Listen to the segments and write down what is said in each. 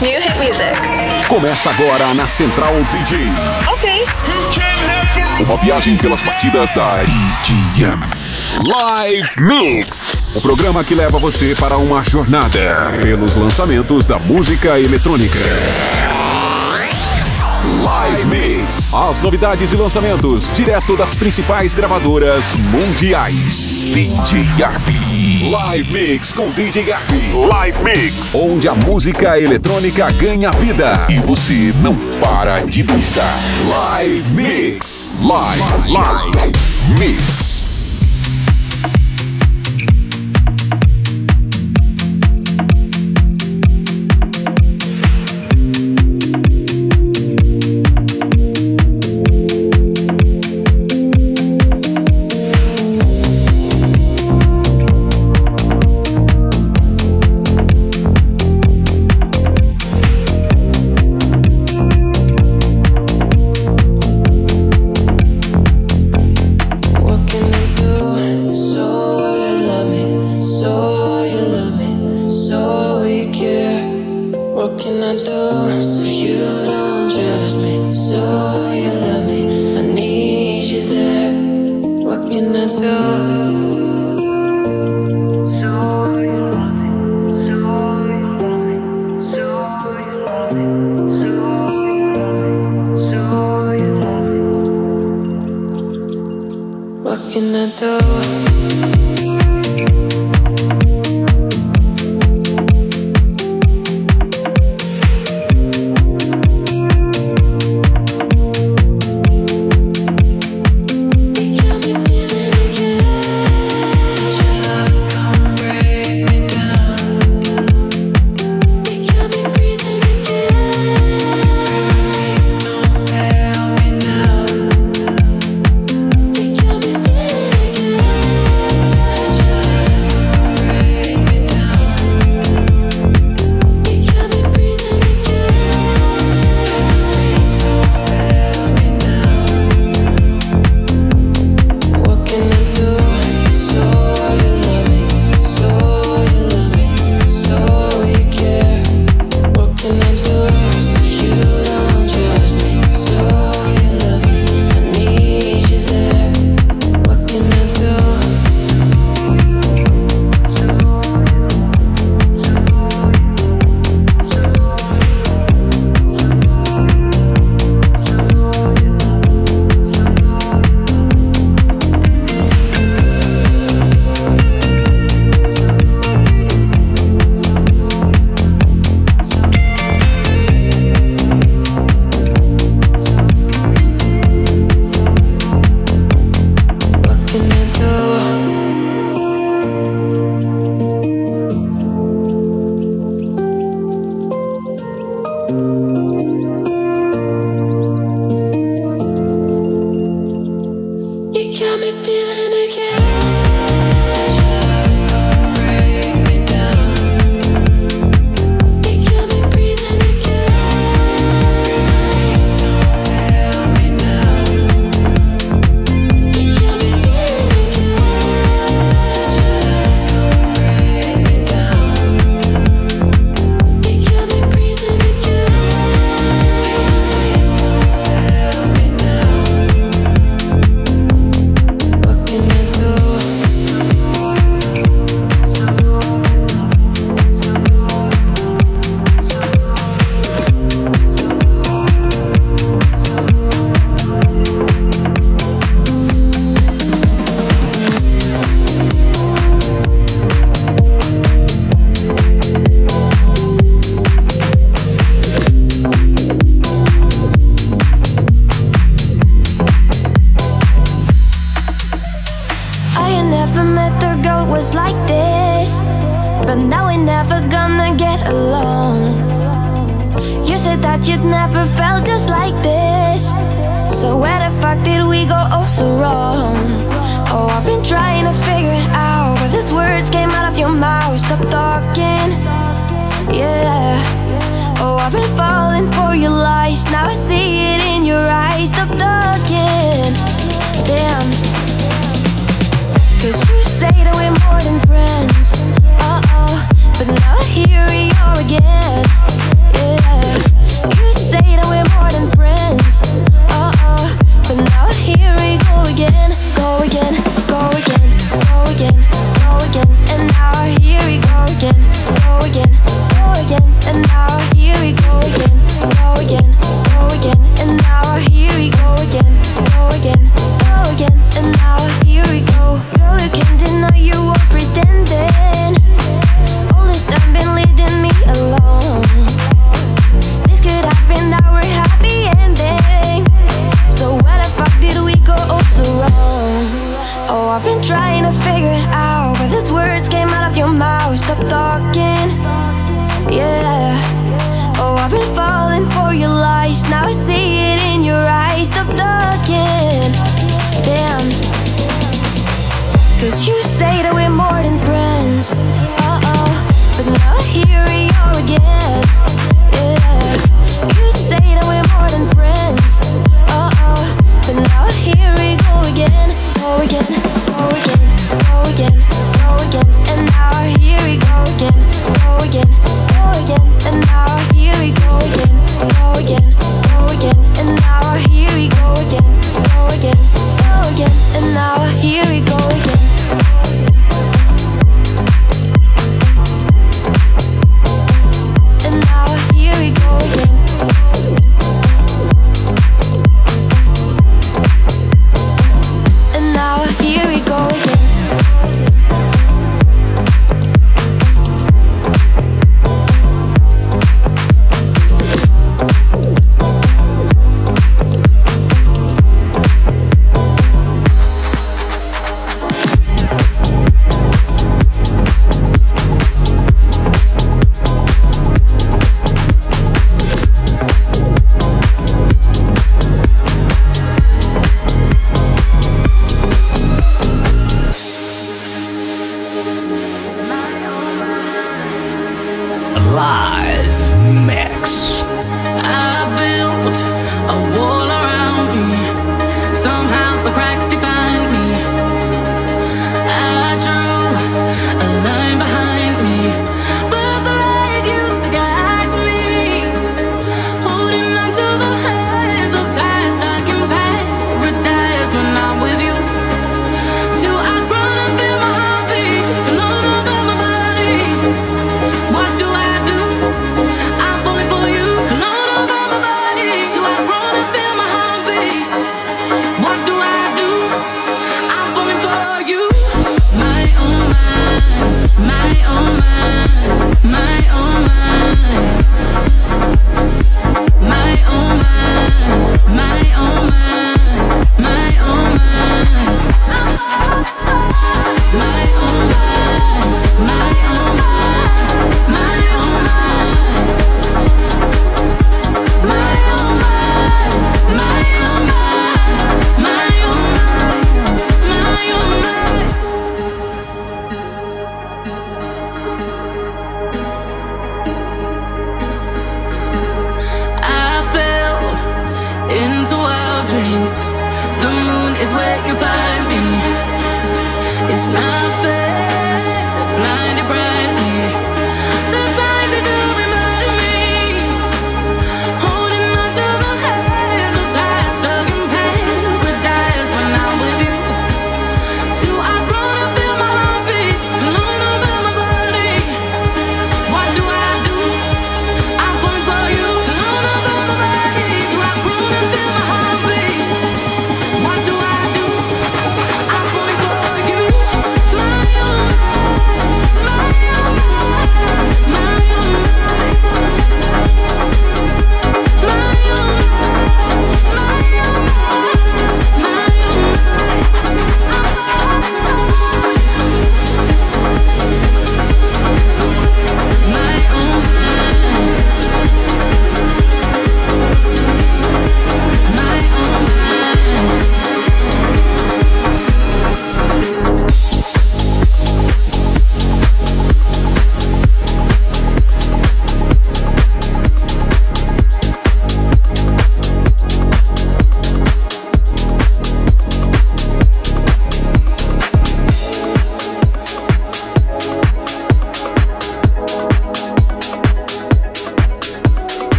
New hit music. Começa agora na Central DJ. Ok. Uma viagem pelas partidas da EDM. Live Mix. O programa que leva você para uma jornada pelos lançamentos da música eletrônica. Live Mix. As novidades e lançamentos direto das principais gravadoras mundiais. DJ Live Mix com DJ Live Mix. Onde a música eletrônica ganha vida e você não para de dançar. Live Mix. Live, live, live Mix.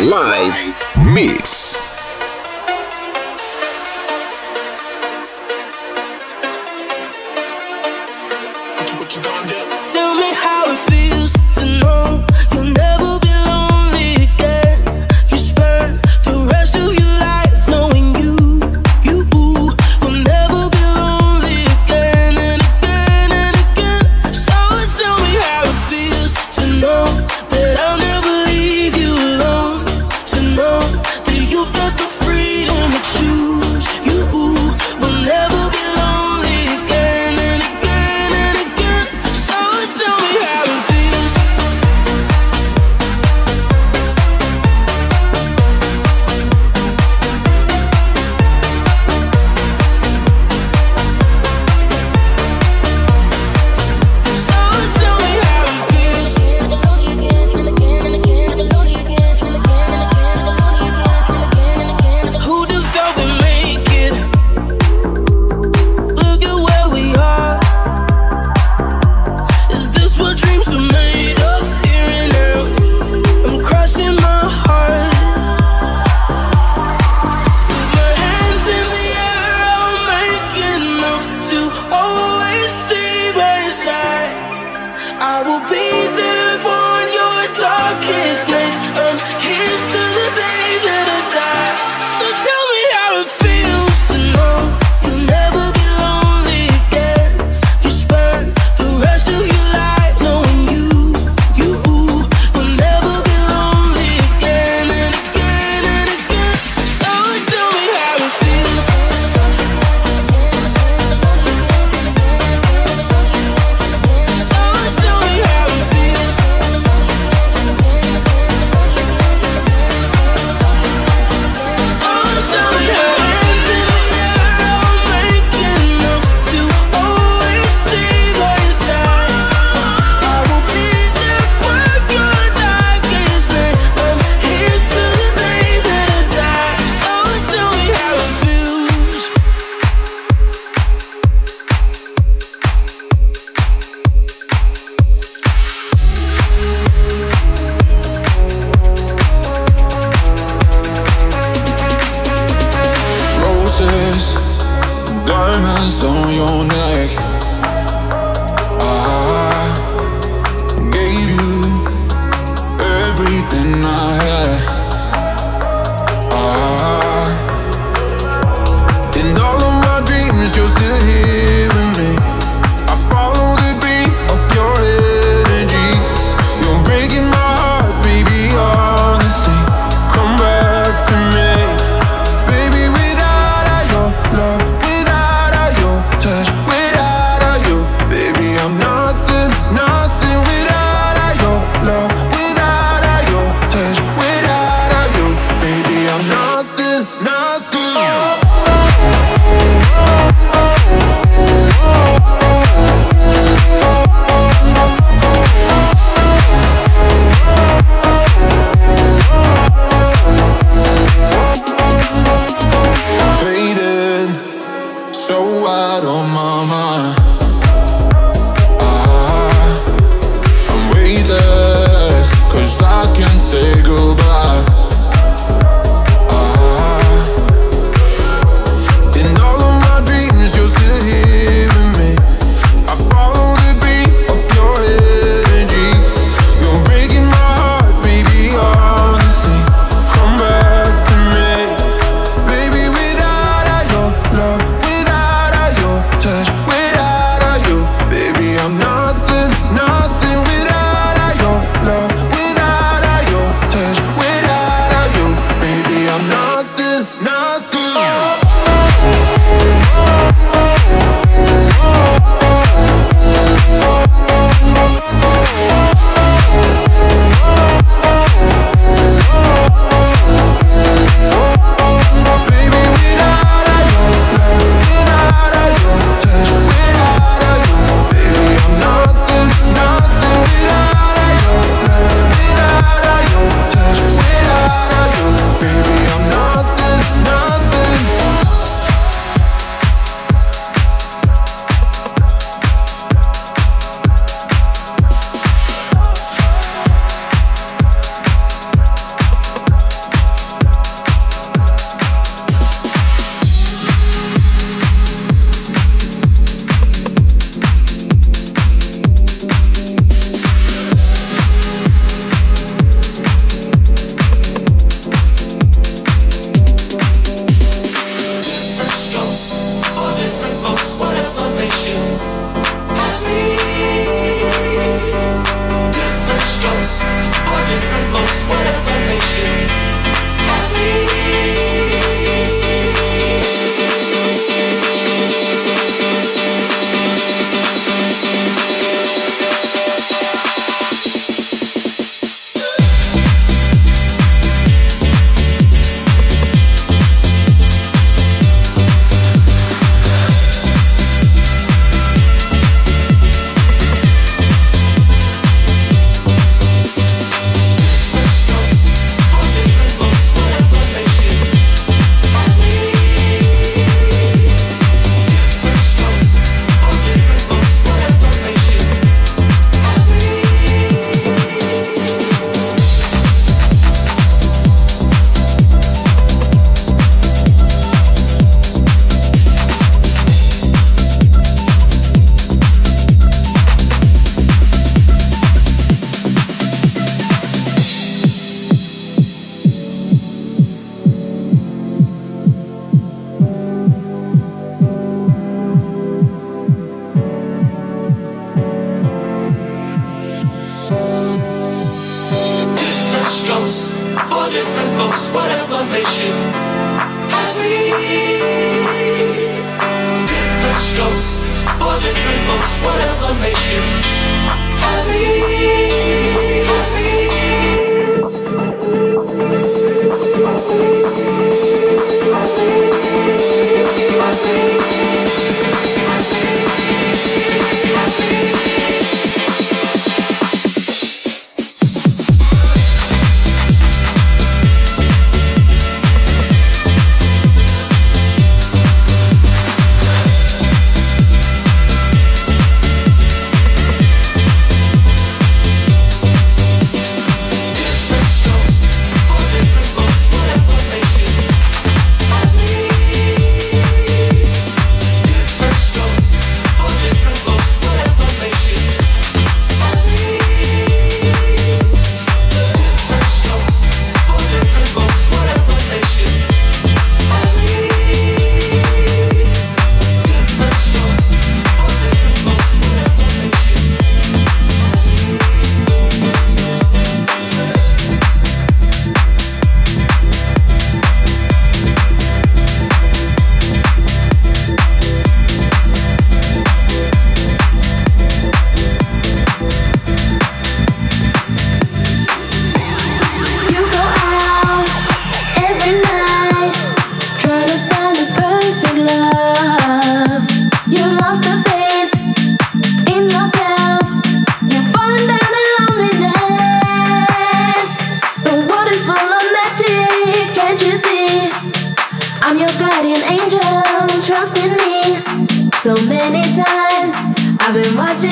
Live,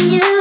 you.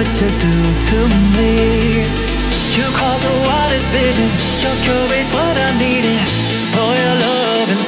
what you do to me. You cause the wildest visions. Your cure is what I needed. For your love and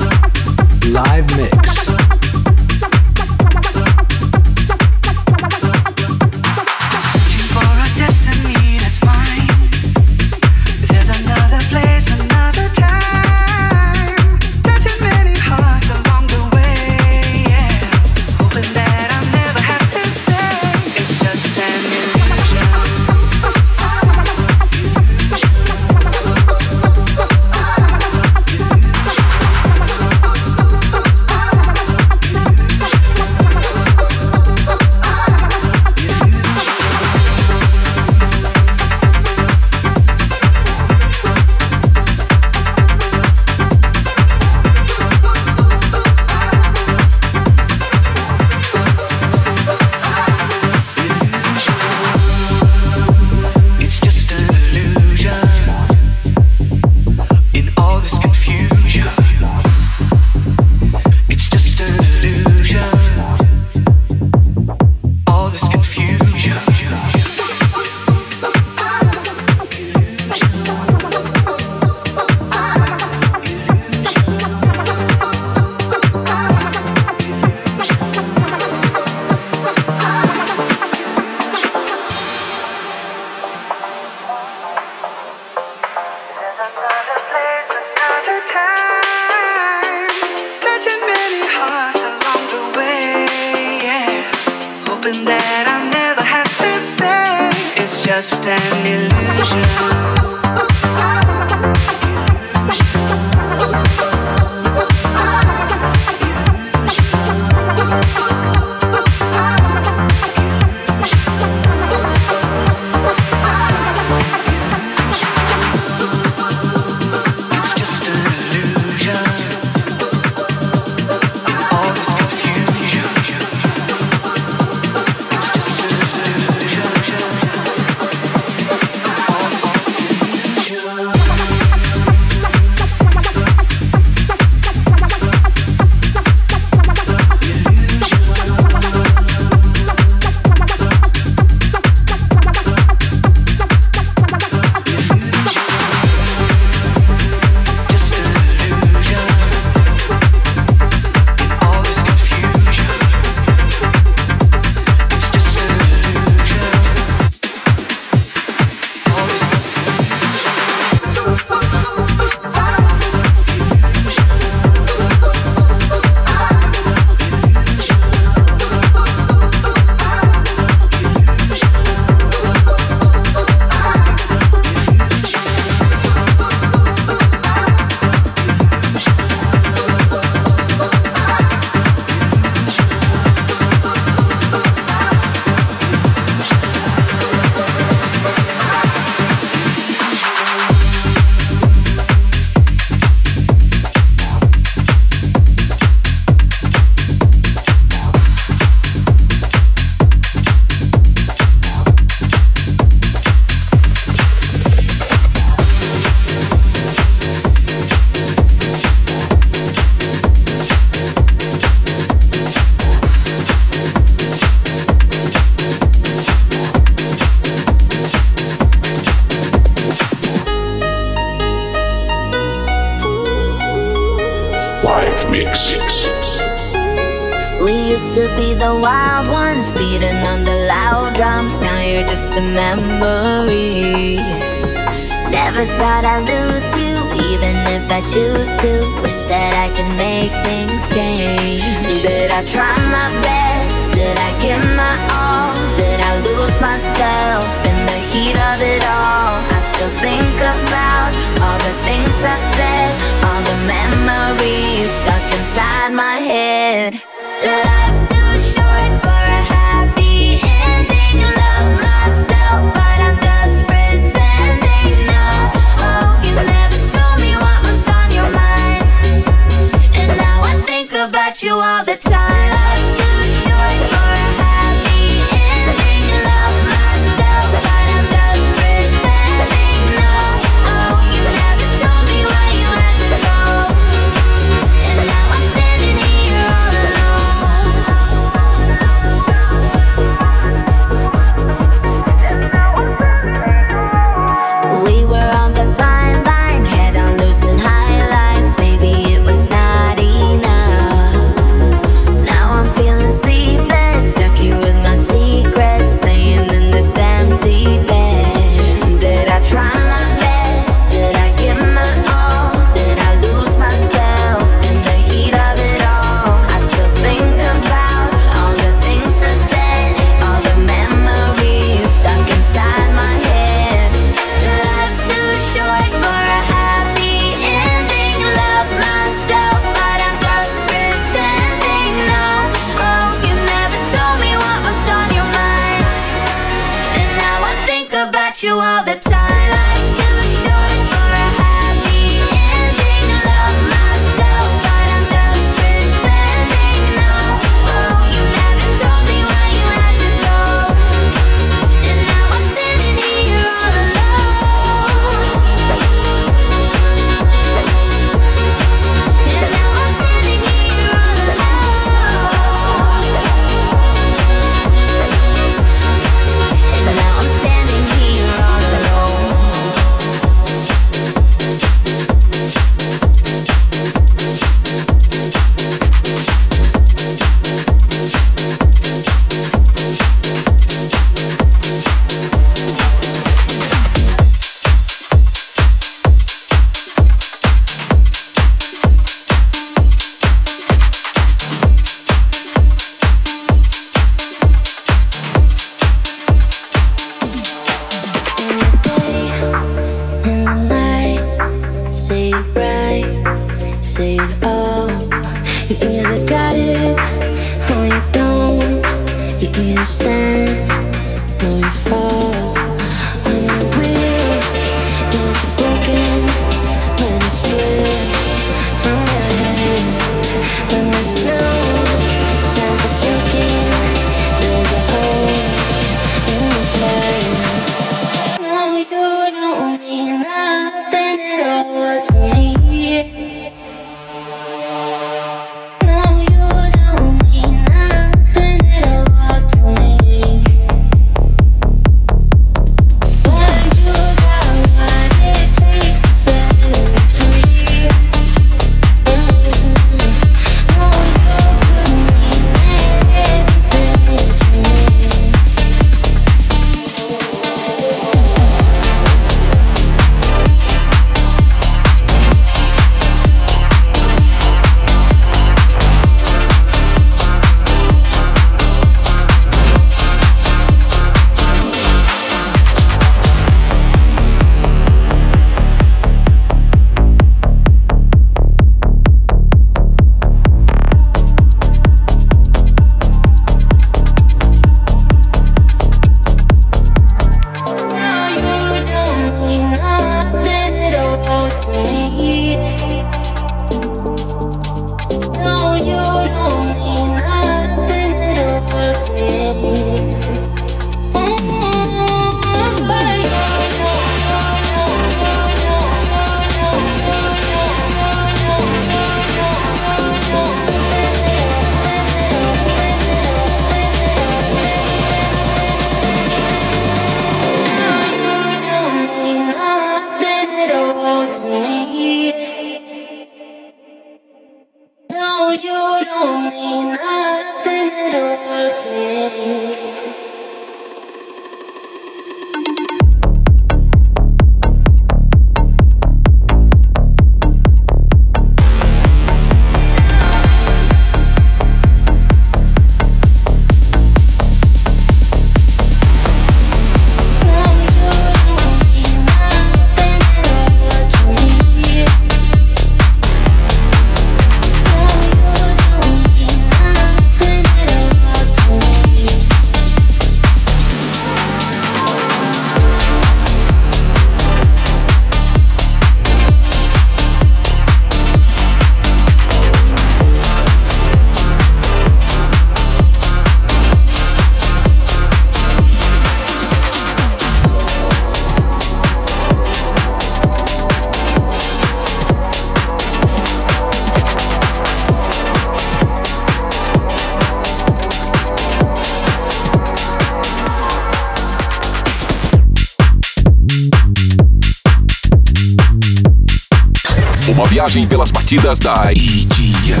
viagem pelas batidas da EDM.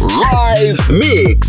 Live Mix.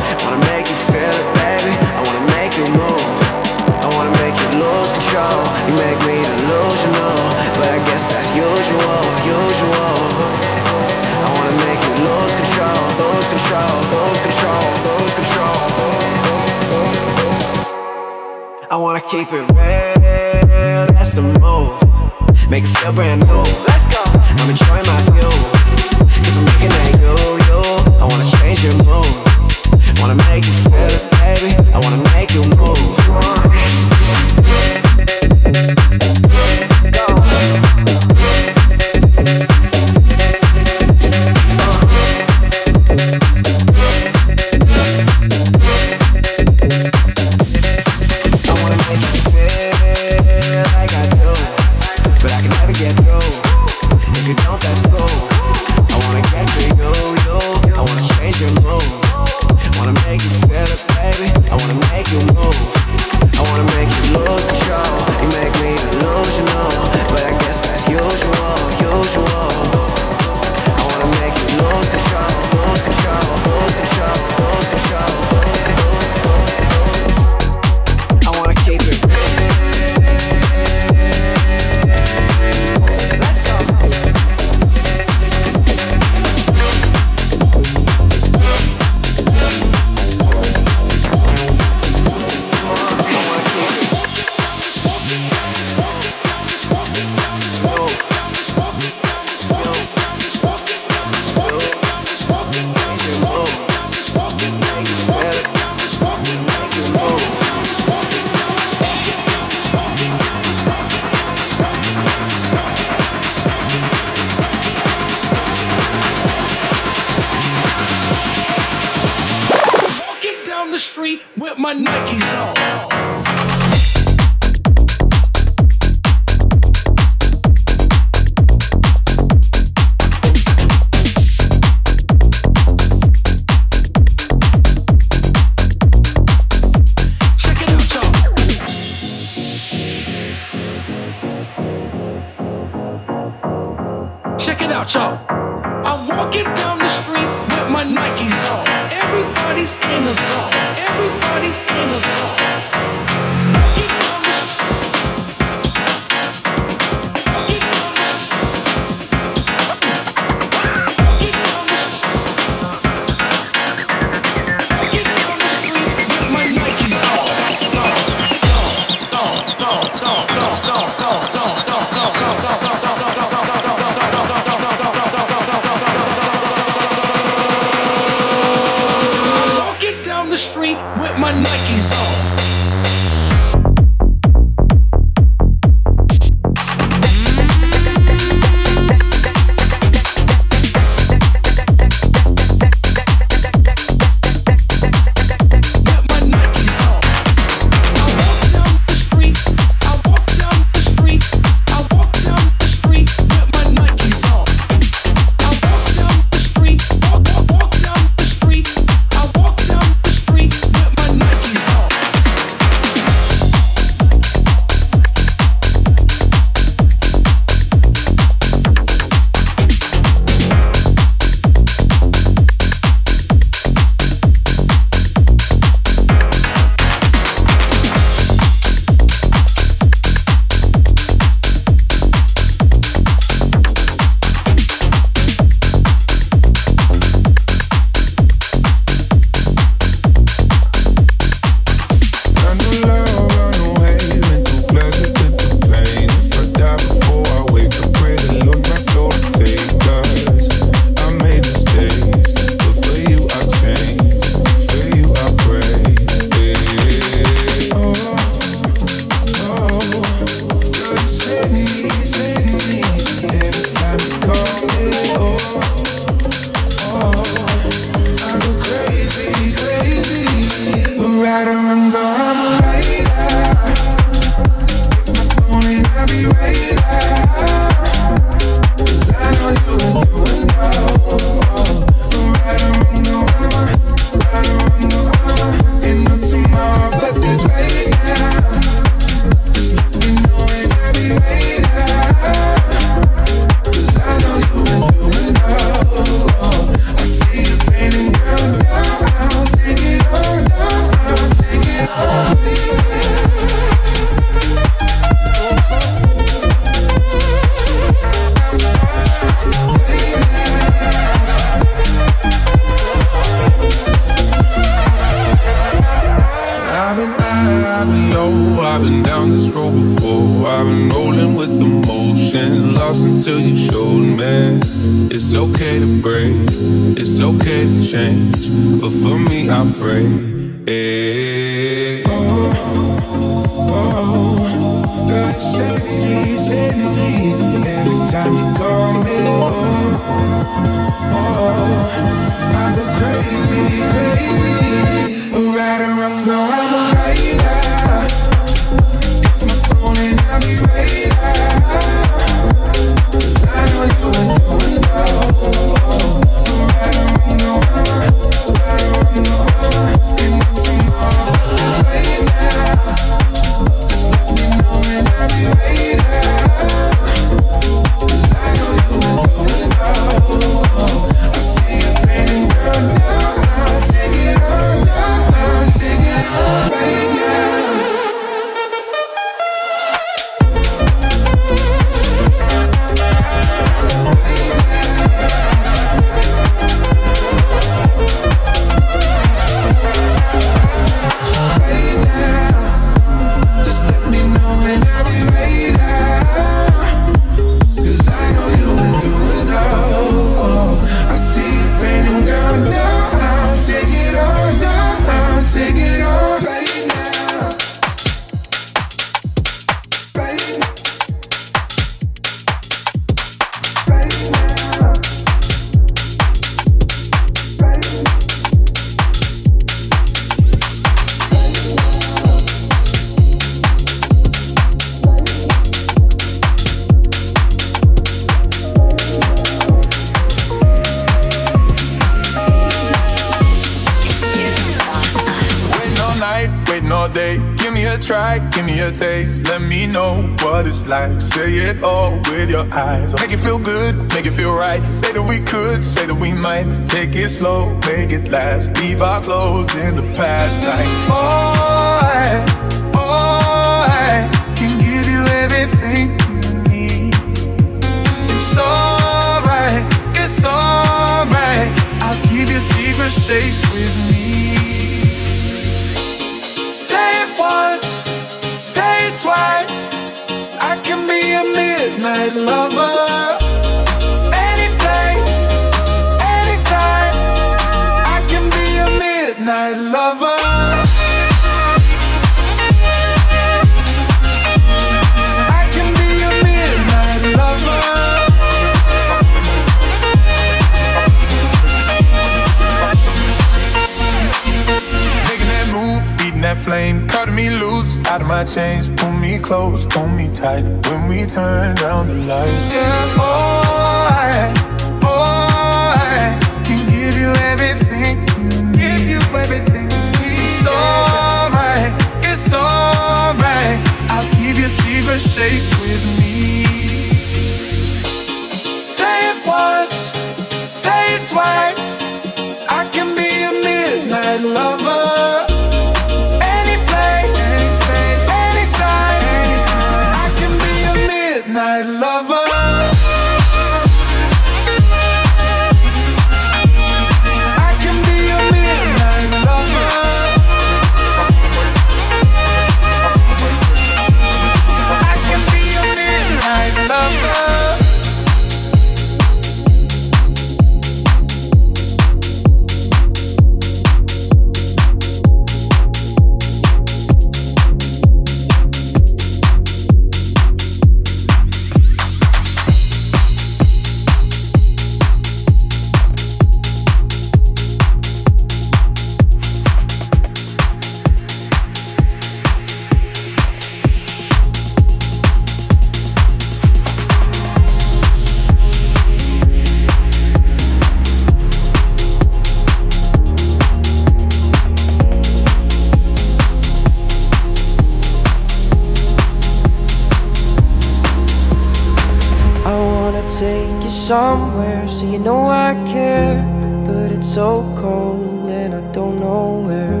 You somewhere so you know I care. But it's so cold and I don't know where.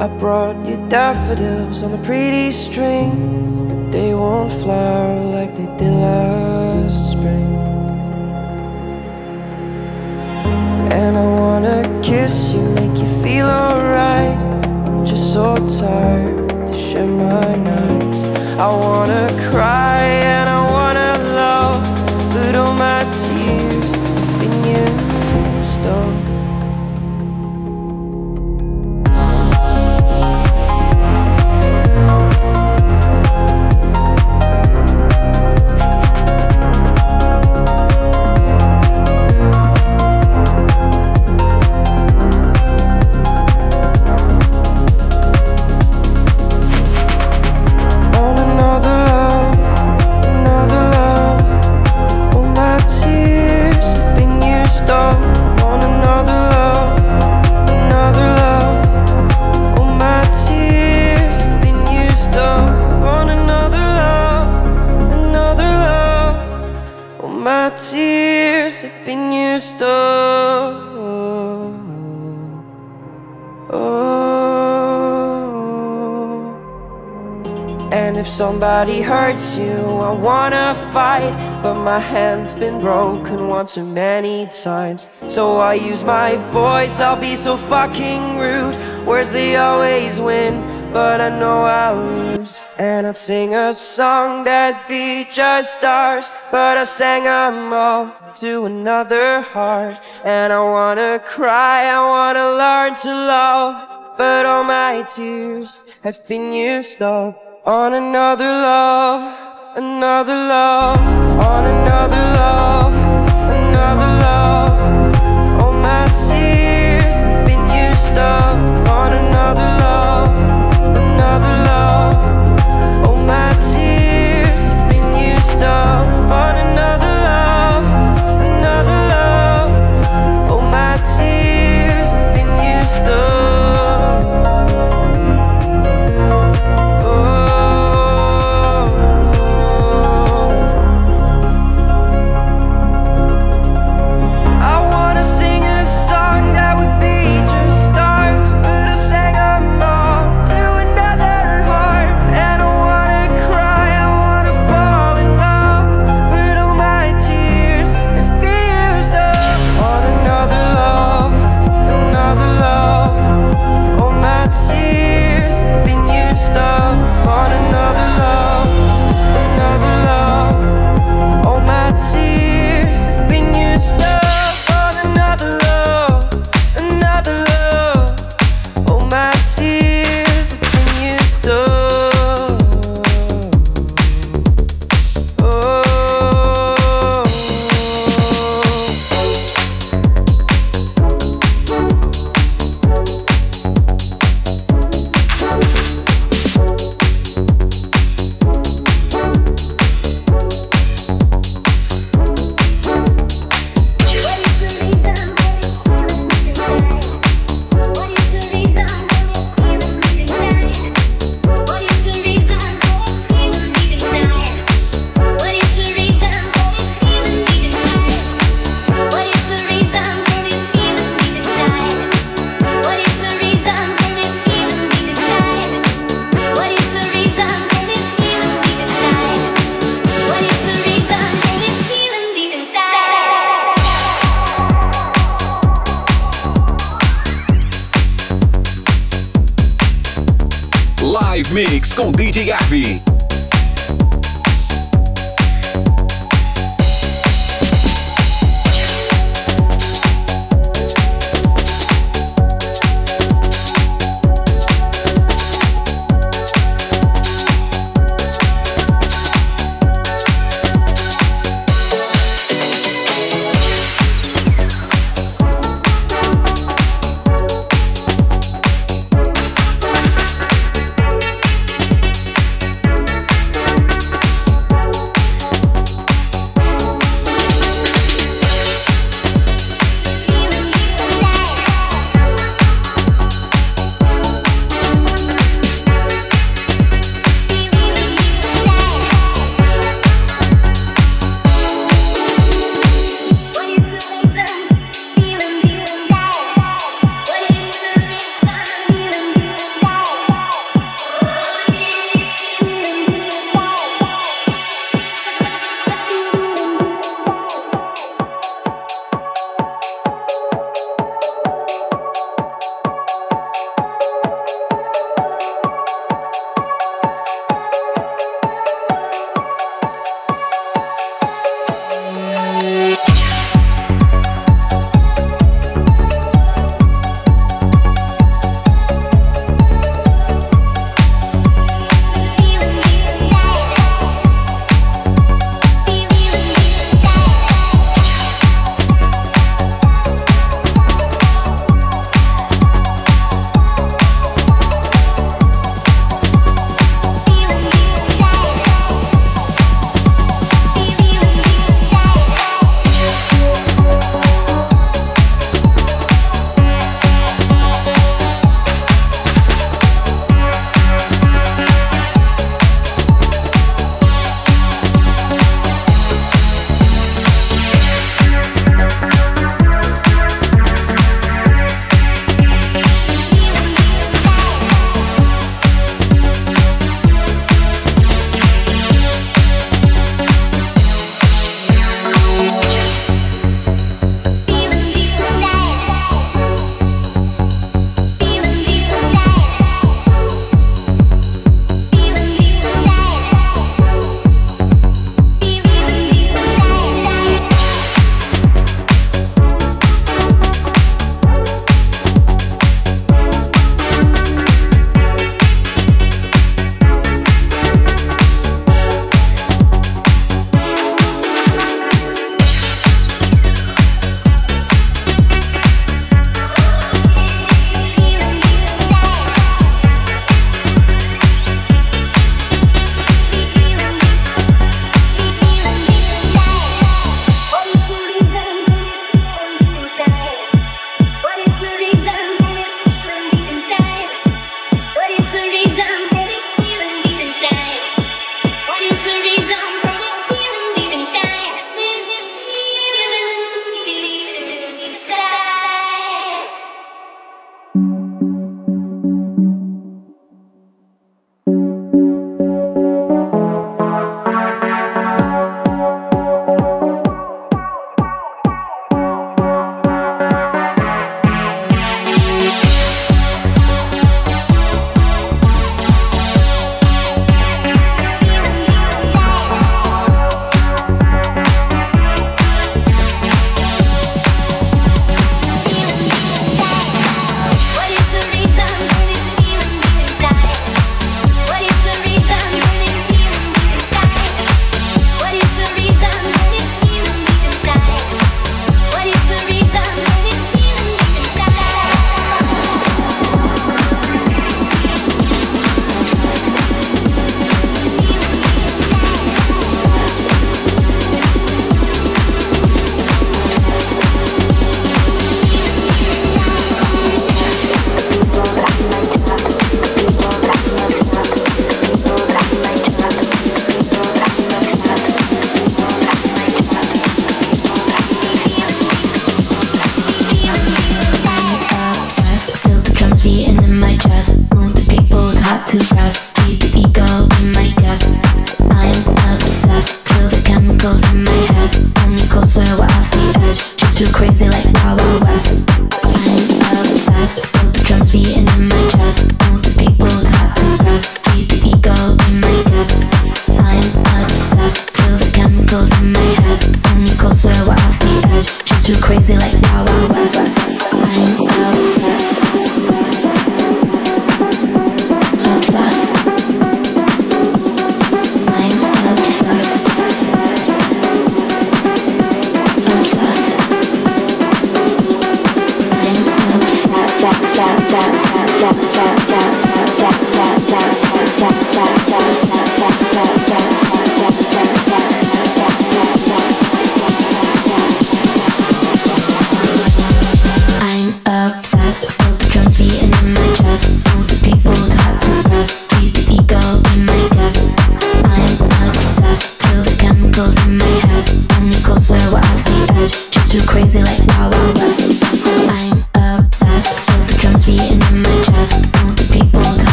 I brought you daffodils on a pretty string, but they won't flower like they did last spring. And I wanna kiss you, make you feel alright. I'm just so tired to share my nights. I wanna cry my tears And if somebody hurts you, I wanna fight. But my hand's been broken one too many times. So I use my voice, I'll be so fucking rude. Words they always win, but I know I'll lose. And I'd sing a song be just ours. But I sang them all to another heart. And I wanna cry, I wanna learn to love. But all my tears have been used up on another love, another love, on another love,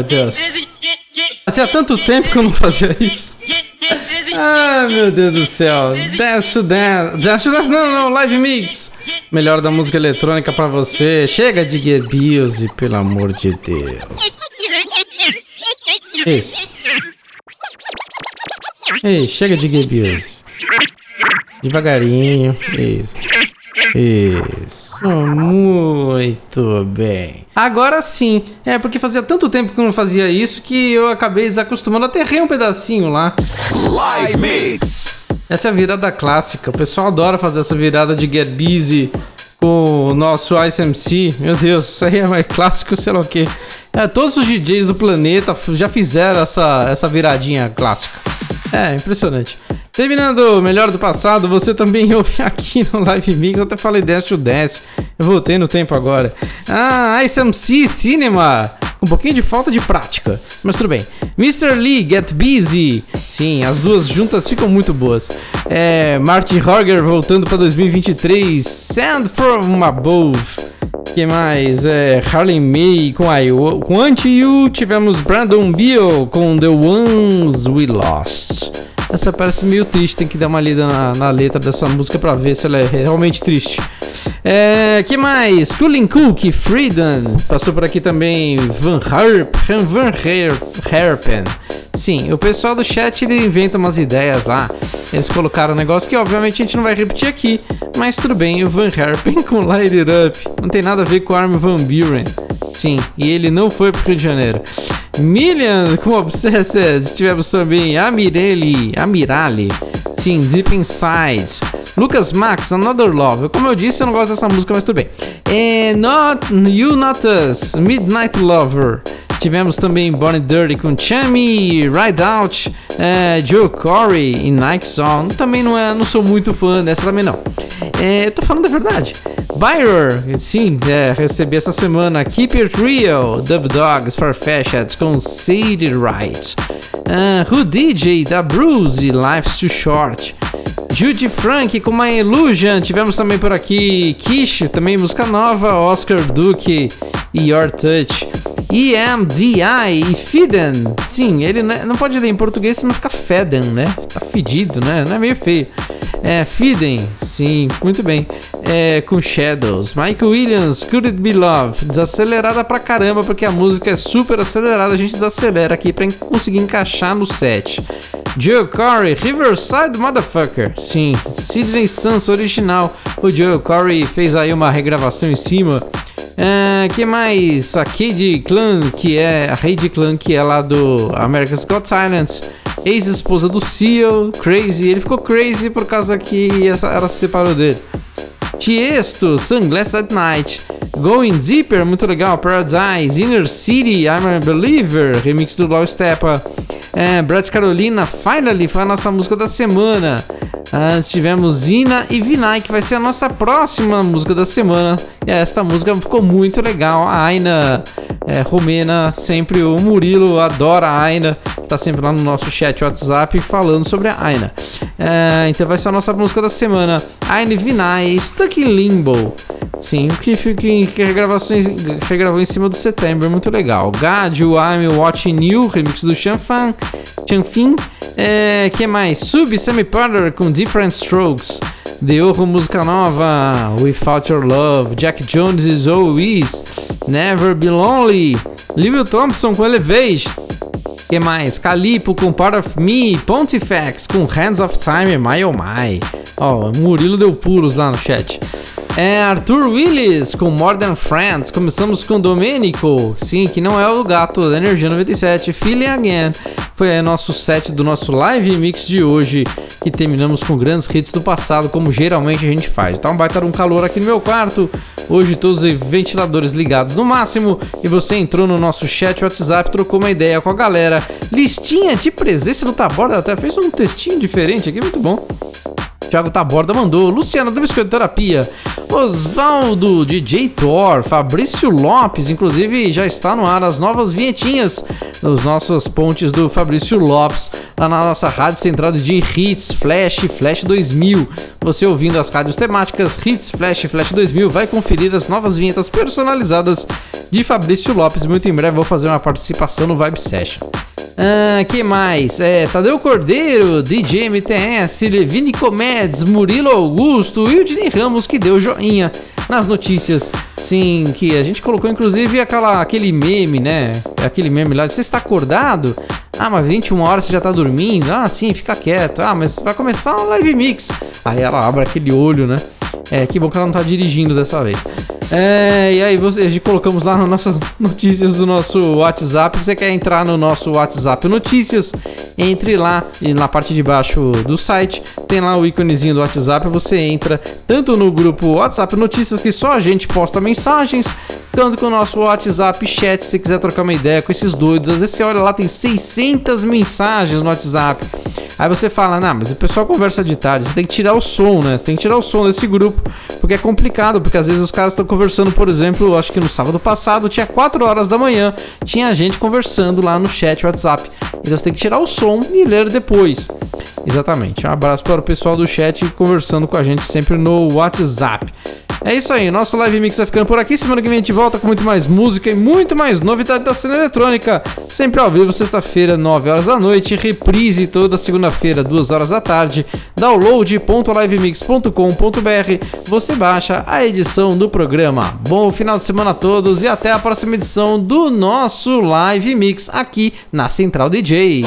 meu Deus. Fazia tanto tempo que eu não fazia isso. Ai, meu Deus do céu. Dash to Dance. Dash to Dance, não, não. Live Mix. Melhor da música eletrônica pra você. Chega de Gebuse, pelo amor de Deus. Isso. Ei, chega de Gebuse. Devagarinho. Isso. Isso, muito bem. Agora sim, é porque fazia tanto tempo que eu não fazia isso que eu acabei desacostumando. Até errei um pedacinho lá. Live Mix. Essa é a virada clássica. O pessoal adora fazer essa virada de Get Busy com o nosso Ice MC. Meu Deus, isso aí é mais clássico, sei lá o que. É, todos os DJs do planeta já fizeram essa, essa viradinha clássica. É, impressionante. Terminando melhor do passado, você também ouve aqui no Live Mix. Eu até falei Dance to Dance. Eu voltei no tempo agora. Ah, ICMC Cinema. Um pouquinho de falta de prática, mas tudo bem. Mr. Lee, Get Busy. Sim, as duas juntas ficam muito boas. É, Martin Horger voltando para 2023. Sand from Above. que mais? É, Harley May com, I, com Anti-You. Tivemos Brandon Beal com The Ones We Lost. Essa parece meio triste, tem que dar uma lida na, na letra dessa música pra ver se ela é realmente triste. É, que mais? Cooling Cook, Freedom. Passou por aqui também Van Harp, Van Herpen. Sim, o pessoal do chat ele inventa umas ideias lá. Eles colocaram um negócio que obviamente a gente não vai repetir aqui, mas tudo bem. O Van Herpen com Light It Up não tem nada a ver com Armin Van Buren. Sim, e ele não foi pro Rio de Janeiro. Million com Obsessed. Tivemos também Amireli, Amirali. Sim, Deep Inside. Lucas Max, Another Love. Como eu disse, eu não gosto dessa música, mas tudo bem. É Not You Not Us, Midnight Lover. Tivemos também Bonnie Dirty com Chami, Ride Out, é, Joe Corey e Nike Song. Também não, é, não sou muito fã dessa também não. É, tô falando a verdade. Byron, sim, é, recebi essa semana Keep It Real, Dub Dogs Farfetcheds com Sadie Right. Uh, Who DJ da Bruce, Life's Too Short. Judy Frank com My Illusion. Tivemos também por aqui Kish, também música nova. Oscar Duke e Your Touch. EMDI e Fiden. Sim, ele não pode ler em português senão fica Feden, né? Tá fedido, né? Não é meio feio. É, Fiden, sim, muito bem. É, com Shadows. Michael Williams, Could It Be Love. Desacelerada pra caramba, porque a música é super acelerada. A gente desacelera aqui pra conseguir encaixar no set. Joe Corey, Riverside Motherfucker. Sim, Sidney Santos original. O Joe Corey fez aí uma regravação em cima. Uh, que mais? A Cade Clan, que é a Heidi Clan, que é lá do America's Got Talent, ex-esposa do Seal, Crazy. Ele ficou crazy por causa que ela se separou dele. Tiesto, Sunglasses at Night, Going Deeper, muito legal, Paradise, Inner City, I'm a Believer, remix do Law Stepa, é, Brad Carolina, Finally, foi a nossa música da semana. Antes tivemos Ina e Vinay, que vai ser a nossa próxima música da semana. E esta música ficou muito legal. A Aina é, Romena, sempre o Murilo adora a Aina. tá sempre lá no nosso chat WhatsApp falando sobre a Aina. É, então vai ser a nossa música da semana. Aine Vinay, Stuck in Limbo. Sim, que, que, que regravações, regravou em cima do setembro, muito legal. Gadio, I'm Watching You, remix do Chanfan, Chanfin. É, que mais? Sub Semi Powder com Different Strokes. The com música nova, Without Your Love, Jack Jones is Always, Never Be Lonely, Lil Thompson com Elevate, que mais? Calipo com Part of Me, Pontifex com Hands of Time, My Oh My. Ó, o Murilo deu pulos lá no chat. É Arthur Willis com More Than Friends. Começamos com Domenico, sim, que não é o gato da Energia 97, Feeling Again. Foi aí nosso set do nosso live mix de hoje, que terminamos com grandes hits do passado, como geralmente a gente faz. Tá um baita um calor aqui no meu quarto. Hoje todos os ventiladores ligados no máximo e você entrou no nosso chat WhatsApp, trocou uma ideia com a galera. Listinha de presença do Taborda até fez um textinho diferente aqui, muito bom. Thiago Taborda mandou, Luciano da Biscoito Terapia, Osvaldo, DJ Thor, Fabrício Lopes, inclusive já está no ar as novas vinhetinhas dos nossos pontes do Fabrício Lopes, lá na nossa rádio central de Hits, Flash, Flash 2000. Você ouvindo as rádios temáticas Hits, Flash, Flash 2000, vai conferir as novas vinhetas personalizadas de Fabrício Lopes. Muito em breve vou fazer uma participação no Vibe Session. Ah, que mais? É, Tadeu Cordeiro, DJ MTS, Levine Comedes, Murilo Augusto e o Dini Ramos que deu joinha nas notícias. Sim, que a gente colocou inclusive aquela, aquele meme, né? Aquele meme lá, você está acordado? Ah, mas 21 horas você já tá dormindo? Ah, sim, fica quieto. Ah, mas vai começar um live mix. Aí ela abre aquele olho, né? É, que bom que ela não tá dirigindo dessa vez. É, e aí você, a gente colocamos lá nas nossas notícias do nosso WhatsApp. Se você quer entrar no nosso WhatsApp Notícias, entre lá e na parte de baixo do site tem lá o íconezinho do WhatsApp. Você entra tanto no grupo WhatsApp Notícias, que só a gente posta mensagens, quanto com o nosso WhatsApp Chat. Se quiser trocar uma ideia com esses doidos, às vezes você olha lá, tem 600 mensagens no WhatsApp. Aí você fala, não, mas o pessoal conversa de tarde, você tem que tirar o som, né? Você tem que tirar o som desse grupo, porque é complicado, porque às vezes os caras estão conversando, por exemplo, acho que no sábado passado tinha 4 horas da manhã, tinha gente conversando lá no chat WhatsApp. Então você tem que tirar o som e ler depois. Exatamente. Um abraço para o pessoal do chat conversando com a gente sempre no WhatsApp. É isso aí, nosso live mix vai ficando por aqui. Semana que vem a gente volta com muito mais música e muito mais novidade da cena eletrônica. Sempre ao vivo, sexta-feira, 9 horas da noite. Reprise toda segunda-feira, 2 horas da tarde. Download.livemix.com.br. Você baixa a edição do programa. Bom final de semana a todos e até a próxima edição do nosso live mix aqui na Central DJ.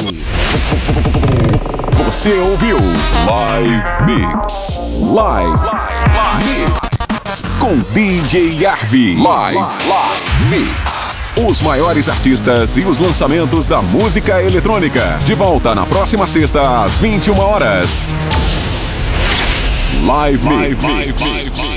Você ouviu Live Mix. Live, Mix. Com DJ Arvi. Live, Mix. Os maiores artistas e os lançamentos da música eletrônica. De volta na próxima sexta, às 21 horas. Live Mix.